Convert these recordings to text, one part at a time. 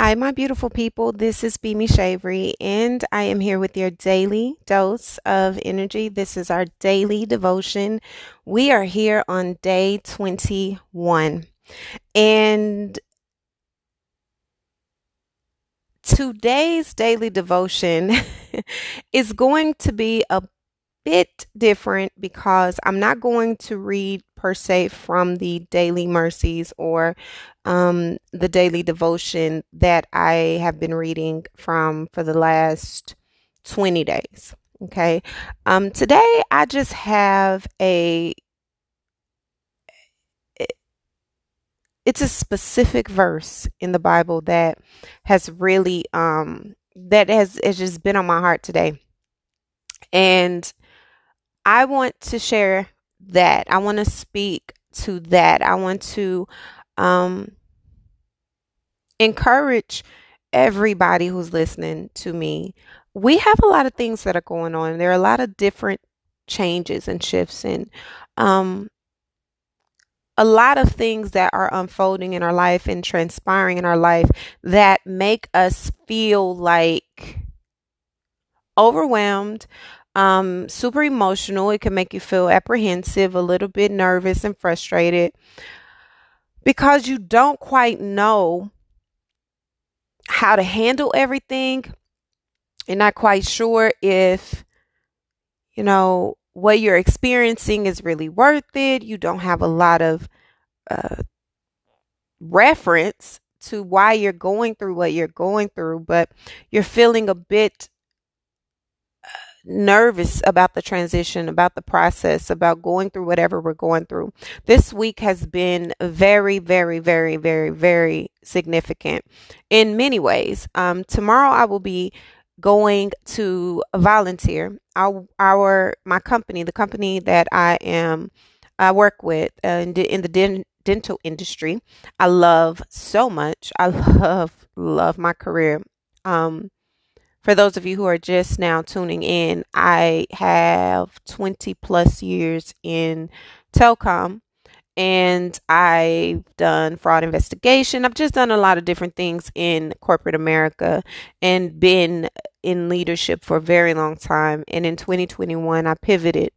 Hi, my beautiful people. This is Bimi Shavery, and I am here with your daily dose of energy. This is our daily devotion. We are here on day 21. And today's daily devotion is going to be a bit different because I'm not going to read per se from the daily mercies or um, the daily devotion that I have been reading from for the last 20 days. Okay. Um, today I just have a it's a specific verse in the Bible that has really um that has has just been on my heart today. And I want to share that. I want to speak to that. I want to um, encourage everybody who's listening to me. We have a lot of things that are going on. There are a lot of different changes and shifts and um, a lot of things that are unfolding in our life and transpiring in our life that make us feel like overwhelmed, um, super emotional. It can make you feel apprehensive, a little bit nervous and frustrated because you don't quite know how to handle everything. You're not quite sure if, you know, what you're experiencing is really worth it. You don't have a lot of uh, reference to why you're going through what you're going through, but you're feeling a bit nervous about the transition, about the process, about going through whatever we're going through. This week has been very, very, very, very, very significant in many ways. Um, tomorrow I will be going to volunteer. Our, our my company, the company that I am I work with uh, in, in the den- dental industry, I love so much. I love love my career. Um, for those of you who are just now tuning in, I have 20 plus years in telecom and I've done fraud investigation. I've just done a lot of different things in corporate America and been in leadership for a very long time. And in 2021, I pivoted,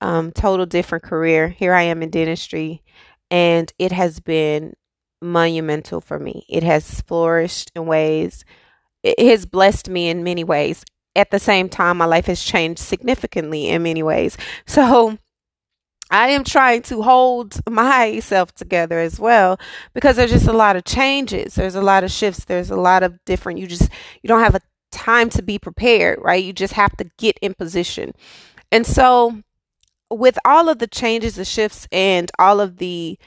um, total different career. Here I am in dentistry, and it has been monumental for me. It has flourished in ways it has blessed me in many ways. At the same time, my life has changed significantly in many ways. So, I am trying to hold myself together as well because there's just a lot of changes. There's a lot of shifts. There's a lot of different, you just, you don't have a time to be prepared, right? You just have to get in position. And so, with all of the changes, the shifts, and all of the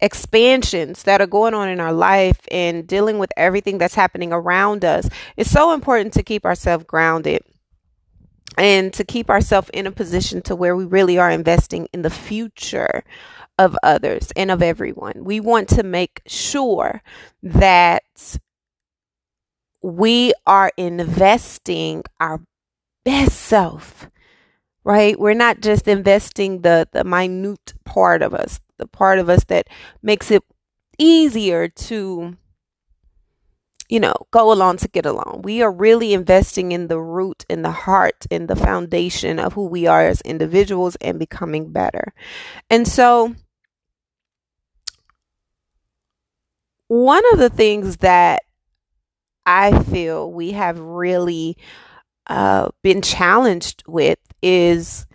expansions that are going on in our life and dealing with everything that's happening around us, it's so important to keep ourselves grounded and to keep ourselves in a position to where we really are investing in the future of others and of everyone. We want to make sure that we are investing our best self right? We're not just investing the the minute part of us the part of us that makes it easier to you know go along to get along. We are really investing in the root in the heart in the foundation of who we are as individuals and becoming better. And so one of the things that i feel we have really uh, been challenged with is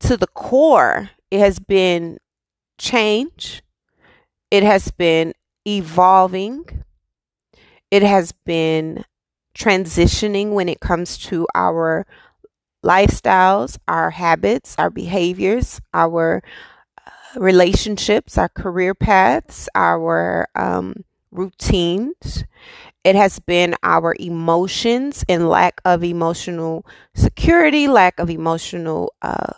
to the core it has been change, it has been evolving, it has been transitioning when it comes to our lifestyles, our habits, our behaviors, our uh, relationships, our career paths, our um, routines. It has been our emotions and lack of emotional security, lack of emotional uh,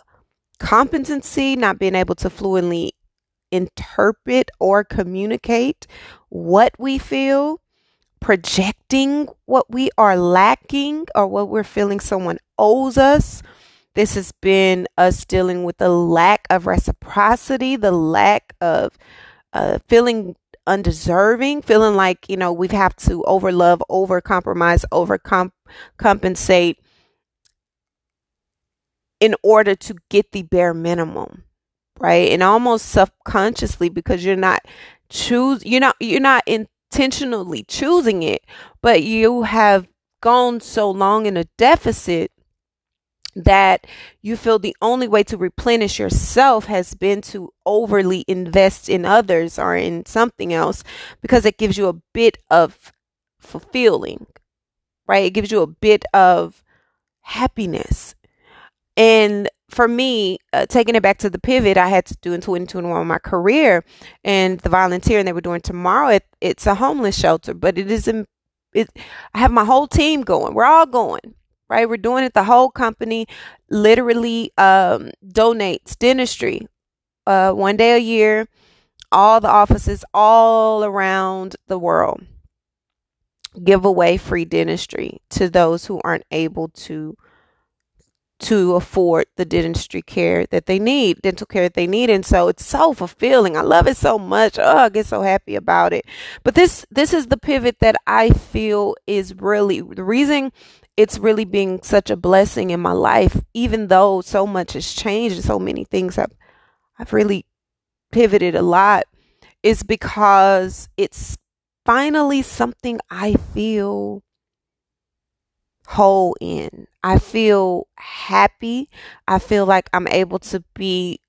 competency, not being able to fluently interpret or communicate what we feel, projecting what we are lacking or what we're feeling someone owes us. This has been us dealing with the lack of reciprocity, the lack of uh, feeling undeserving, feeling like, you know, we have to overlove, over compromise, over compensate in order to get the bare minimum, right? And almost subconsciously because you're not choose you're not you're not intentionally choosing it, but you have gone so long in a deficit that you feel the only way to replenish yourself has been to overly invest in others or in something else because it gives you a bit of fulfilling, right? It gives you a bit of happiness. And for me, uh, taking it back to the pivot I had to do in 2021 my career and the volunteering they were doing tomorrow, it, it's a homeless shelter, but it is, in, it, I have my whole team going. We're all going right? We're doing it. The whole company literally um, donates dentistry uh, one day a year, all the offices all around the world give away free dentistry to those who aren't able to to afford the dentistry care that they need, dental care that they need. And so it's so fulfilling. I love it so much. Oh, I get so happy about it. But this this is the pivot that I feel is really the reason it's really been such a blessing in my life, even though so much has changed and so many things have I've really pivoted a lot, is because it's finally something I feel whole in. I feel happy. I feel like I'm able to be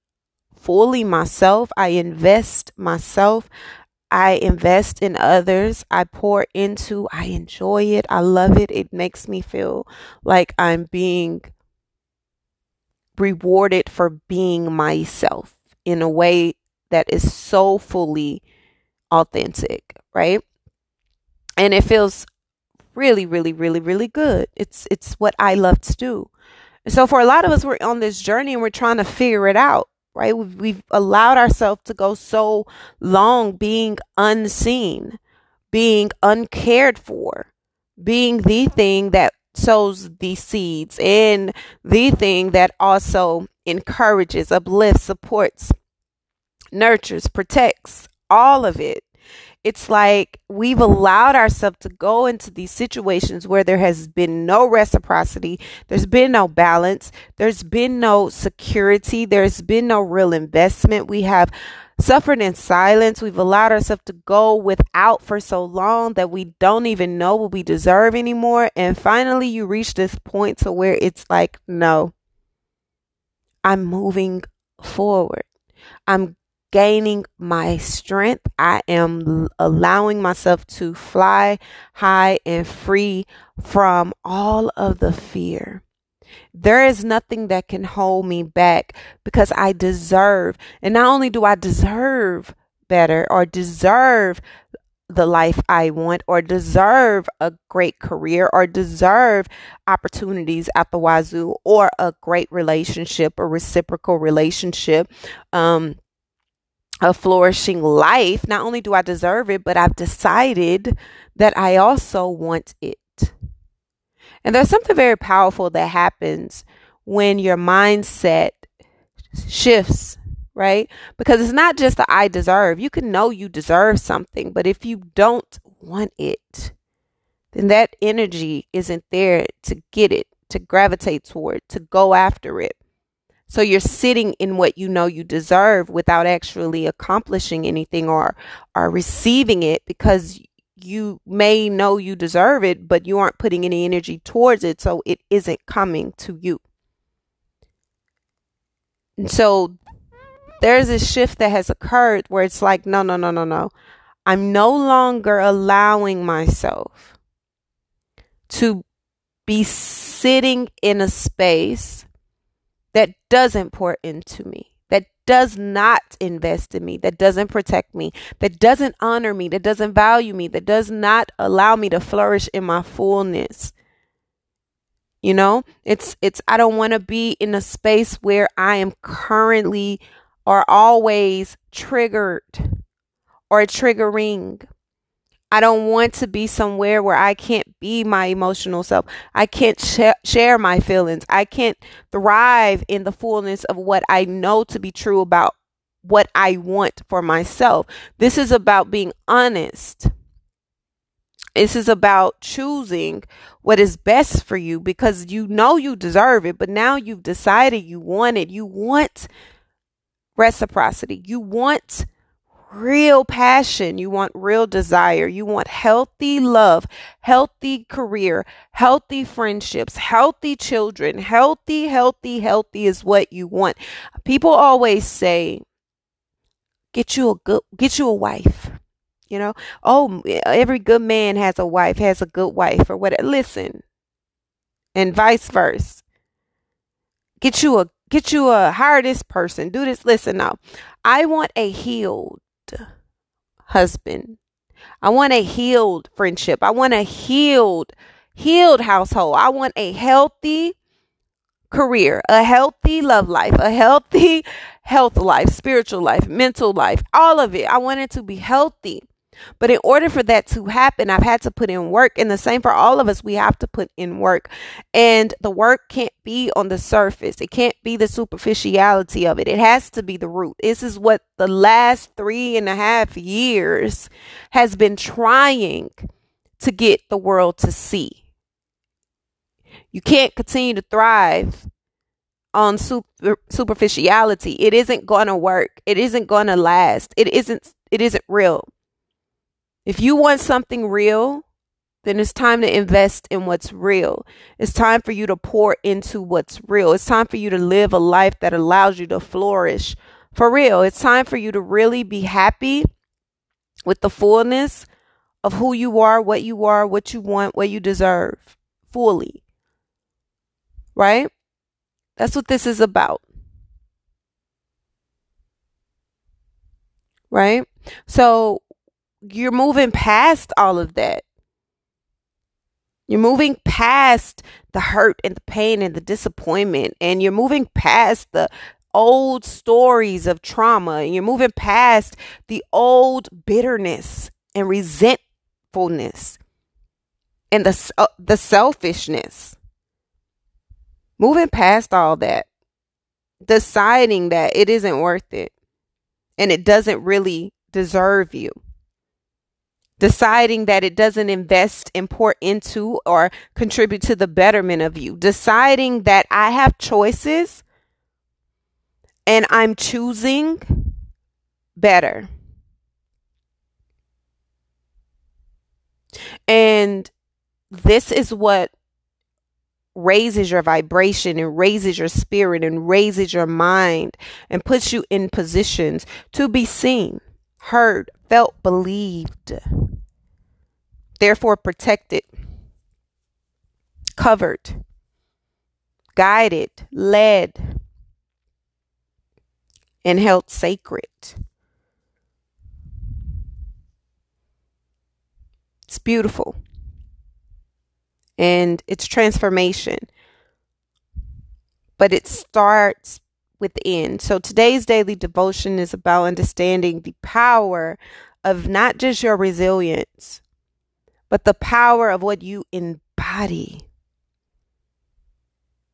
fully myself. I invest myself. I invest in others. I pour into, I enjoy it. I love it. It makes me feel like I'm being rewarded for being myself in a way that is so fully authentic, right? And it feels really, really, really, really good. It's it's what I love to do. So for a lot of us, we're on this journey and we're trying to figure it out right? We've, we've allowed ourselves to go so long being unseen, being uncared for, being the thing that sows the seeds and the thing that also encourages, uplifts, supports, nurtures, protects, all of it it's like we've allowed ourselves to go into these situations where there has been no reciprocity, there's been no balance, there's been no security, there's been no real investment. We have suffered in silence. We've allowed ourselves to go without for so long that we don't even know what we deserve anymore. And finally, you reach this point to where it's like, no, I'm moving forward. I'm gaining my strength. I am allowing myself to fly high and free from all of the fear. There is nothing that can hold me back because I deserve. And not only do I deserve better or deserve the life I want or deserve a great career or deserve opportunities at the wazoo or a great relationship, a reciprocal relationship. Um, a flourishing life, not only do I deserve it, but I've decided that I also want it. And there's something very powerful that happens when your mindset shifts, right? Because it's not just the I deserve. You can know you deserve something, but if you don't want it, then that energy isn't there to get it, to gravitate toward, to go after it. So you're sitting in what you know you deserve without actually accomplishing anything or or receiving it because you may know you deserve it, but you aren't putting any energy towards it, so it isn't coming to you. And so there's a shift that has occurred where it's like, no, no, no, no, no. I'm no longer allowing myself to be sitting in a space that doesn't pour into me, that does not invest in me, that doesn't protect me, that doesn't honor me, that doesn't value me, that does not allow me to flourish in my fullness. You know, it's it's I don't want to be in a space where I am currently or always triggered or triggering I don't want to be somewhere where I can't be my emotional self. I can't sh- share my feelings. I can't thrive in the fullness of what I know to be true about what I want for myself. This is about being honest. This is about choosing what is best for you because you know you deserve it, but now you've decided you want it. You want reciprocity. You want real passion. You want real desire. You want healthy love, healthy career, healthy friendships, healthy children. Healthy, healthy, healthy is what you want. People always say, get you a good, get you a wife. You know, oh, every good man has a wife, has a good wife or whatever. Listen, and vice versa. Get you a get you a hire this person. Do this. Listen now. I want a healed husband. I want a healed friendship. I want a healed, healed household. I want a healthy career, a healthy love life, a healthy health life, spiritual life, mental life, all of it. I want it to be healthy. But in order for that to happen, I've had to put in work. And the same for all of us, we have to put in work. And the work can't be on the surface, it can't be the superficiality of it. It has to be the root. This is what the last three and a half years has been trying to get the world to see. You can't continue to thrive on super, superficiality. It isn't going to work. It isn't going to last. It isn't it isn't real. If you want something real, then it's time to invest in what's real. It's time for you to pour into what's real. It's time for you to live a life that allows you to flourish for real. It's time for you to really be happy with the fullness of who you are, what you are, what you want, what you deserve fully. Right? That's what this is about. Right? So you're moving past all of that. You're moving past the hurt and the pain and the disappointment, and you're moving past the old stories of trauma, and you're moving past the old bitterness and resentfulness and the uh, the selfishness. Moving past all that, deciding that it isn't worth it and it doesn't really deserve you deciding that it doesn't invest and pour into or contribute to the betterment of you, deciding that I have choices and I'm choosing better. And this is what raises your vibration and raises your spirit and raises your mind and puts you in positions to be seen, heard, felt, believed therefore protected, covered, guided, led, and held sacred. It's beautiful. And it's transformation. But it starts within. So today's daily devotion is about understanding the power of not just your resilience, but the power of what you embody.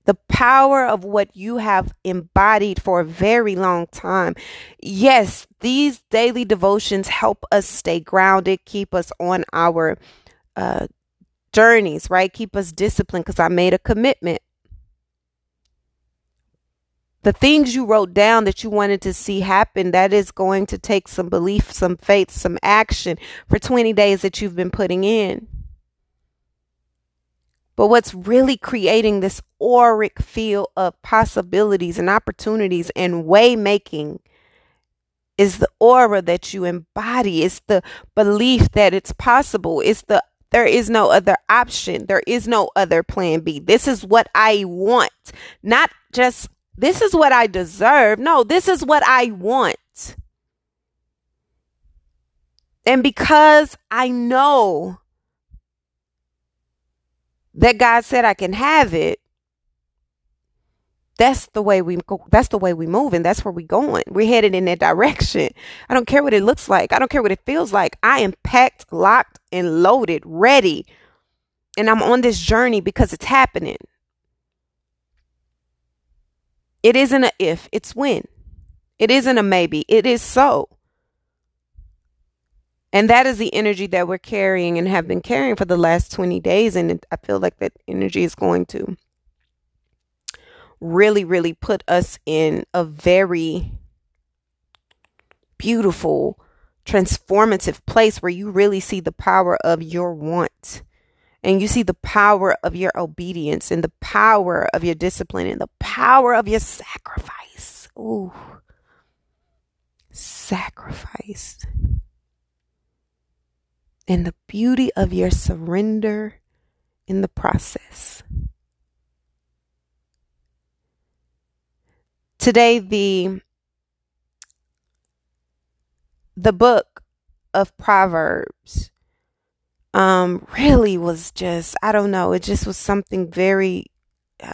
The power of what you have embodied for a very long time. Yes, these daily devotions help us stay grounded, keep us on our uh, journeys, right? Keep us disciplined because I made a commitment the things you wrote down that you wanted to see happen, that is going to take some belief, some faith, some action for 20 days that you've been putting in. But what's really creating this auric field of possibilities and opportunities and way making is the aura that you embody. It's the belief that it's possible. It's the there is no other option. There is no other plan B. This is what I want. Not just this is what I deserve. No, this is what I want. And because I know that God said I can have it, that's the way we go, that's the way we move and that's where we're going. We're headed in that direction. I don't care what it looks like. I don't care what it feels like. I am packed, locked, and loaded, ready. And I'm on this journey because it's happening. It isn't a if, it's when. It isn't a maybe, it is so. And that is the energy that we're carrying and have been carrying for the last 20 days. And I feel like that energy is going to really, really put us in a very beautiful, transformative place where you really see the power of your want. And you see the power of your obedience and the power of your discipline and the power of your sacrifice. Ooh. Sacrifice and the beauty of your surrender in the process. Today, the the book of Proverbs um really was just I don't know, it just was something very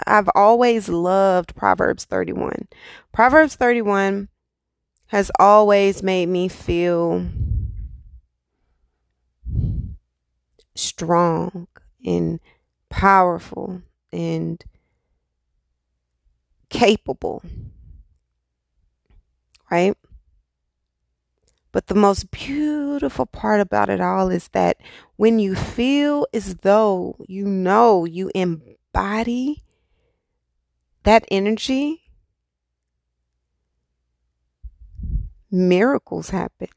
I've always loved Proverbs 31. Proverbs 31 has always made me feel strong and powerful and capable. Right? But the most beautiful part about it all is that when you feel as though you know you embody that energy, miracles happen.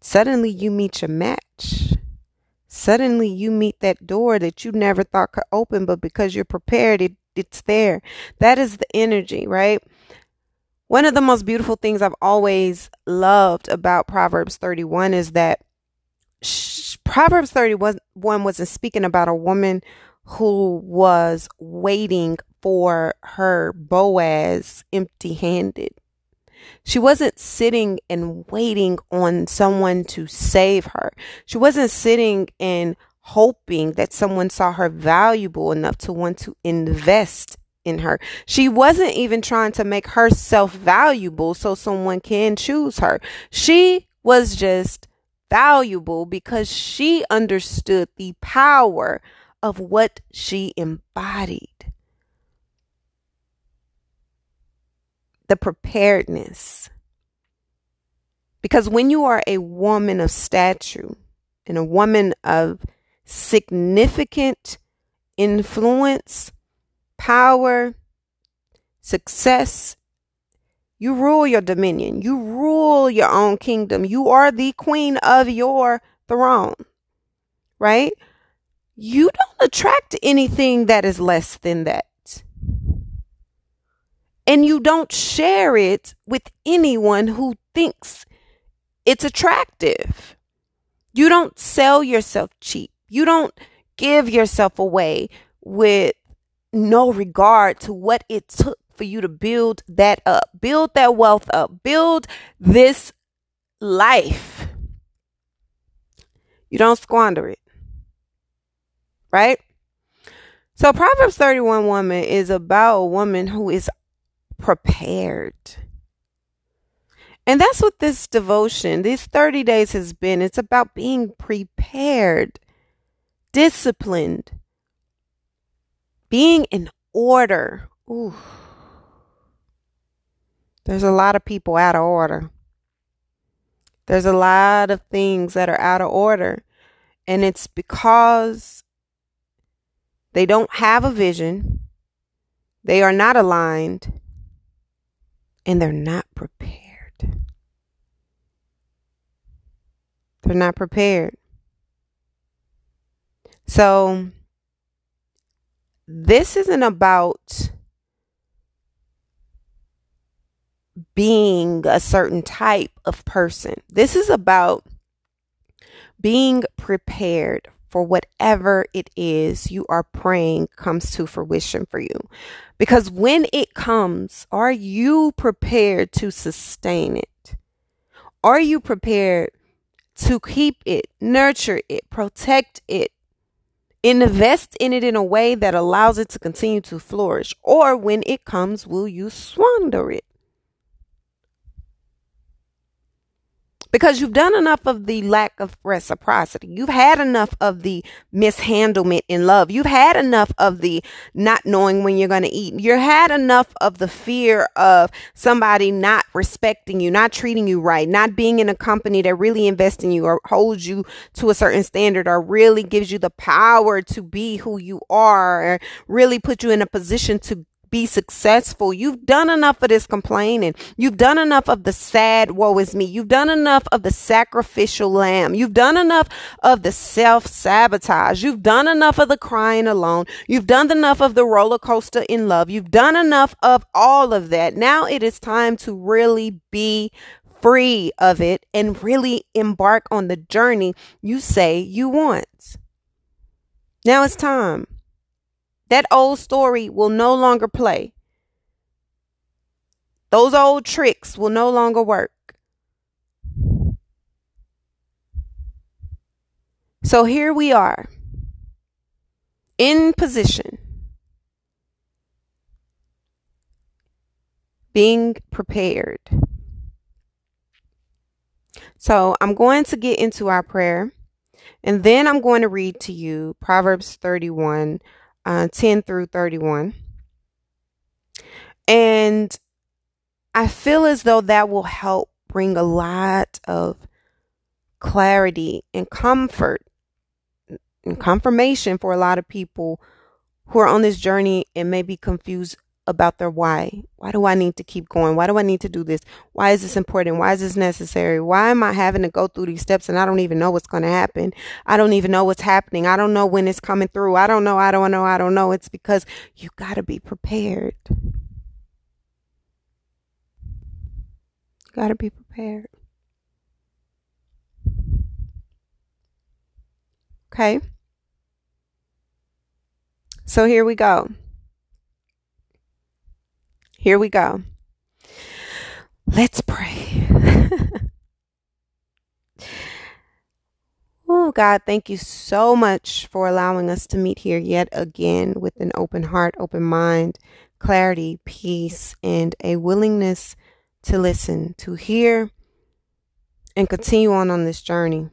Suddenly you meet your match. Suddenly you meet that door that you never thought could open, but because you're prepared, it, it's there. That is the energy, right? One of the most beautiful things I've always loved about Proverbs 31 is that Proverbs 31 wasn't speaking about a woman who was waiting for her Boaz empty handed. She wasn't sitting and waiting on someone to save her. She wasn't sitting and hoping that someone saw her valuable enough to want to invest in her. She wasn't even trying to make herself valuable so someone can choose her. She was just valuable because she understood the power of what she embodied. the preparedness. Because when you are a woman of stature and a woman of significant influence, power, success, you rule your dominion. You rule your own kingdom. You are the queen of your throne, right? You don't attract anything that is less than that and you don't share it with anyone who thinks it's attractive. You don't sell yourself cheap. You don't give yourself away with no regard to what it took for you to build that up, build that wealth up, build this life. You don't squander it. Right? So Proverbs 31 woman is about a woman who is prepared. And that's what this devotion, these 30 days has been. It's about being prepared, disciplined, being in order. Ooh. There's a lot of people out of order. There's a lot of things that are out of order. And it's because they don't have a vision, they are not aligned, and they're not prepared. They're not prepared. So, this isn't about being a certain type of person. This is about being prepared for whatever it is you are praying comes to fruition for you. Because when it comes, are you prepared to sustain it? Are you prepared to keep it, nurture it, protect it, invest in it in a way that allows it to continue to flourish? Or when it comes, will you squander it? Because you've done enough of the lack of reciprocity. You've had enough of the mishandlement in love. You've had enough of the not knowing when you're going to eat. You've had enough of the fear of somebody not respecting you, not treating you right, not being in a company that really invests in you or holds you to a certain standard or really gives you the power to be who you are or really put you in a position to be successful. You've done enough of this complaining. You've done enough of the sad woe is me. You've done enough of the sacrificial lamb. You've done enough of the self sabotage. You've done enough of the crying alone. You've done enough of the roller coaster in love. You've done enough of all of that. Now it is time to really be free of it and really embark on the journey you say you want. Now it's time. That old story will no longer play. Those old tricks will no longer work. So here we are in position, being prepared. So I'm going to get into our prayer and then I'm going to read to you Proverbs 31 uh, 10 through 31. And I feel as though that will help bring a lot of clarity and comfort and confirmation for a lot of people who are on this journey and may be confused about their why. Why do I need to keep going? Why do I need to do this? Why is this important? Why is this necessary? Why am I having to go through these steps and I don't even know what's going to happen? I don't even know what's happening. I don't know when it's coming through. I don't know. I don't know. I don't know. It's because you got to be prepared. You got to be prepared. Okay. So here we go. Here we go. Let's pray. oh, God, thank you so much for allowing us to meet here yet again with an open heart, open mind, clarity, peace, and a willingness to listen, to hear, and continue on on this journey.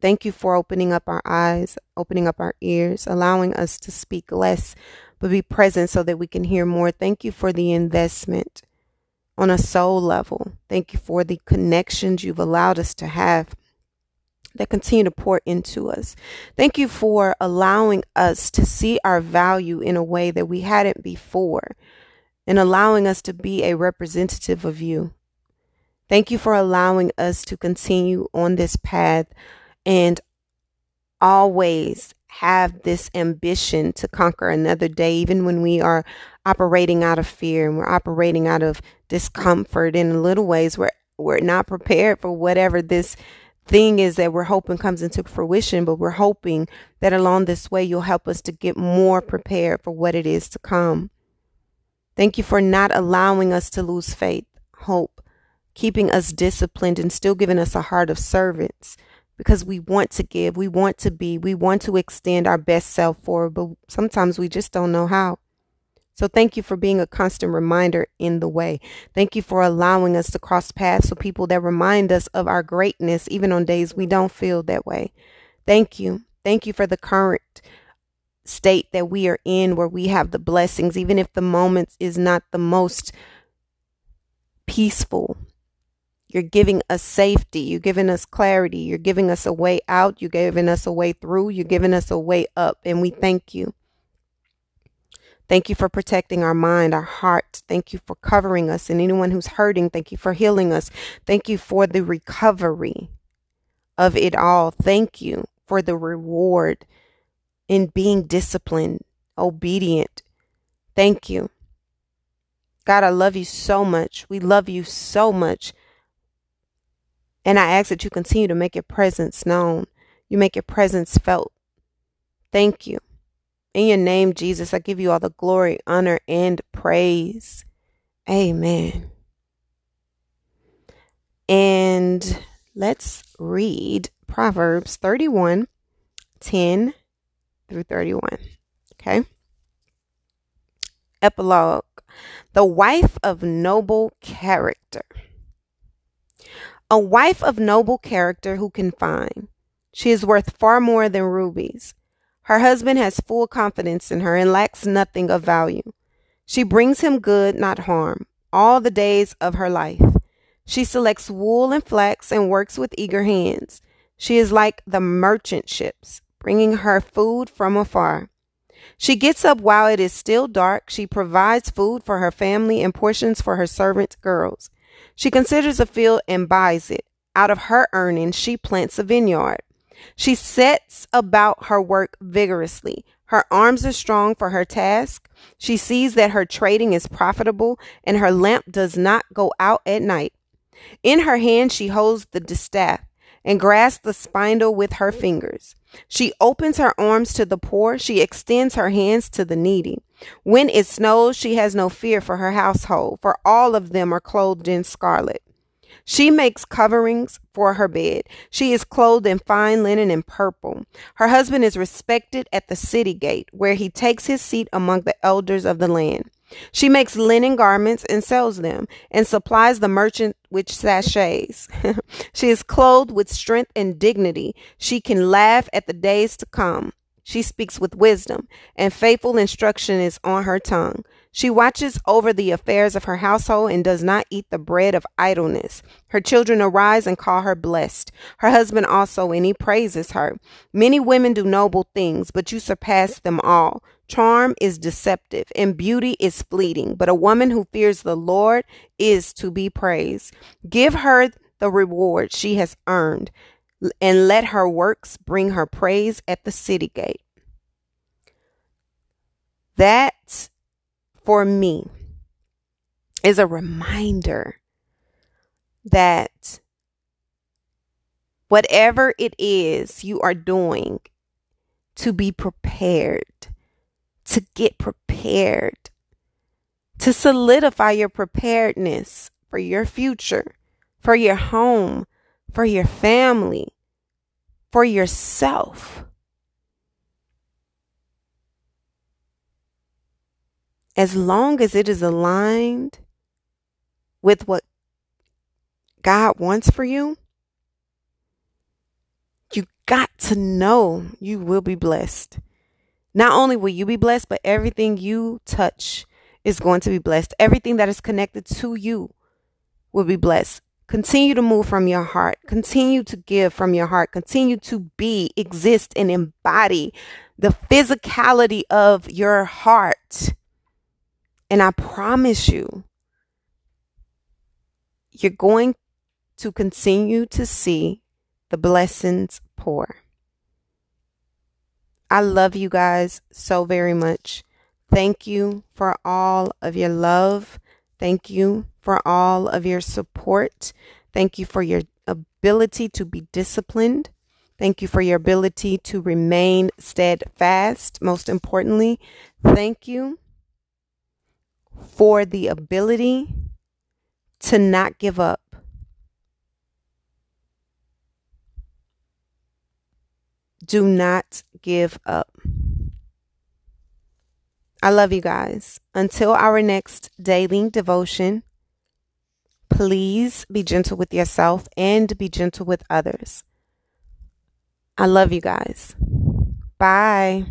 Thank you for opening up our eyes, opening up our ears, allowing us to speak less but be present so that we can hear more. Thank you for the investment on a soul level. Thank you for the connections you've allowed us to have that continue to pour into us. Thank you for allowing us to see our value in a way that we hadn't before and allowing us to be a representative of you. Thank you for allowing us to continue on this path and always have this ambition to conquer another day, even when we are operating out of fear and we're operating out of discomfort in little ways. We're we're not prepared for whatever this thing is that we're hoping comes into fruition, but we're hoping that along this way you'll help us to get more prepared for what it is to come. Thank you for not allowing us to lose faith, hope, keeping us disciplined, and still giving us a heart of servants because we want to give, we want to be, we want to extend our best self forward, but sometimes we just don't know how. So thank you for being a constant reminder in the way. Thank you for allowing us to cross paths with people that remind us of our greatness, even on days we don't feel that way. Thank you. Thank you for the current state that we are in where we have the blessings, even if the moment is not the most peaceful you're giving us safety. You're giving us clarity. You're giving us a way out. You're giving us a way through. You're giving us a way up. And we thank you. Thank you for protecting our mind, our heart. Thank you for covering us. And anyone who's hurting, thank you for healing us. Thank you for the recovery of it all. Thank you for the reward in being disciplined, obedient. Thank you. God, I love you so much. We love you so much. And I ask that you continue to make your presence known. You make your presence felt. Thank you. In your name, Jesus, I give you all the glory, honor, and praise. Amen. And let's read Proverbs 31 10 through 31. Okay. Epilogue The wife of noble character A wife of noble character who can find. She is worth far more than rubies. Her husband has full confidence in her and lacks nothing of value. She brings him good, not harm, all the days of her life. She selects wool and flax and works with eager hands. She is like the merchant ships, bringing her food from afar. She gets up while it is still dark. She provides food for her family and portions for her servant girls. She considers a field and buys it. Out of her earnings, she plants a vineyard. She sets about her work vigorously. Her arms are strong for her task. She sees that her trading is profitable and her lamp does not go out at night. In her hand, she holds the distaff and grasps the spindle with her fingers. She opens her arms to the poor. She extends her hands to the needy. When it snows, she has no fear for her household, for all of them are clothed in scarlet. She makes coverings for her bed. She is clothed in fine linen and purple. Her husband is respected at the city gate, where he takes his seat among the elders of the land. She makes linen garments and sells them, and supplies the merchant with sachets. she is clothed with strength and dignity. She can laugh at the days to come. She speaks with wisdom, and faithful instruction is on her tongue. She watches over the affairs of her household and does not eat the bread of idleness. Her children arise and call her blessed. Her husband also, and he praises her. Many women do noble things, but you surpass them all. Charm is deceptive and beauty is fleeting, but a woman who fears the Lord is to be praised. Give her the reward she has earned and let her works bring her praise at the city gate. That, for me, is a reminder that whatever it is you are doing, to be prepared, to get prepared, to solidify your preparedness for your future, for your home, for your family, for yourself. As long as it is aligned with what God wants for you, you got to know you will be blessed. Not only will you be blessed, but everything you touch is going to be blessed. Everything that is connected to you will be blessed. Continue to move from your heart. Continue to give from your heart. Continue to be, exist, and embody the physicality of your heart. And I promise you, you're going to continue to see the blessings pour. I love you guys so very much. Thank you for all of your love. Thank you for all of your support. Thank you for your ability to be disciplined. Thank you for your ability to remain steadfast. Most importantly, thank you for the ability to not give up. Do not give up. I love you guys. Until our next daily devotion, please be gentle with yourself and be gentle with others. I love you guys. Bye.